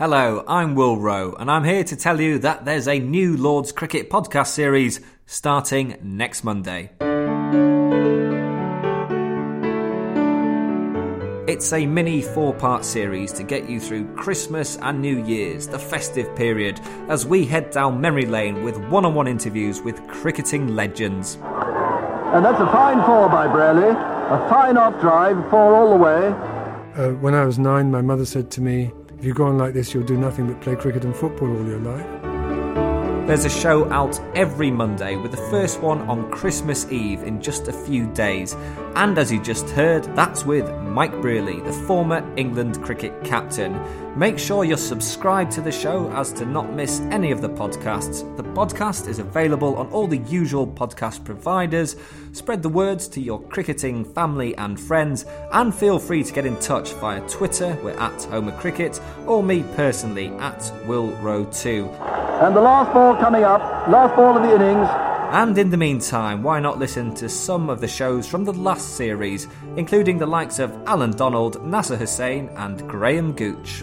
Hello, I'm Will Roe, and I'm here to tell you that there's a new Lord's Cricket podcast series starting next Monday. It's a mini four part series to get you through Christmas and New Year's, the festive period, as we head down memory lane with one on one interviews with cricketing legends. And that's a fine four by Brearley. A fine off drive, four all the way. Uh, when I was nine, my mother said to me, if you go on like this, you'll do nothing but play cricket and football all your life. There's a show out every Monday with the first one on Christmas Eve in just a few days. And as you just heard, that's with Mike Brearley, the former England cricket captain. Make sure you're subscribed to the show as to not miss any of the podcasts. The podcast is available on all the usual podcast providers. Spread the words to your cricketing family and friends, and feel free to get in touch via Twitter, we're at Home of Cricket, or me personally at Will Roe 2. And the last ball coming up, last ball of the innings. And in the meantime, why not listen to some of the shows from the last series, including the likes of Allan Donald, Nasser Hussain, and Graham Gooch.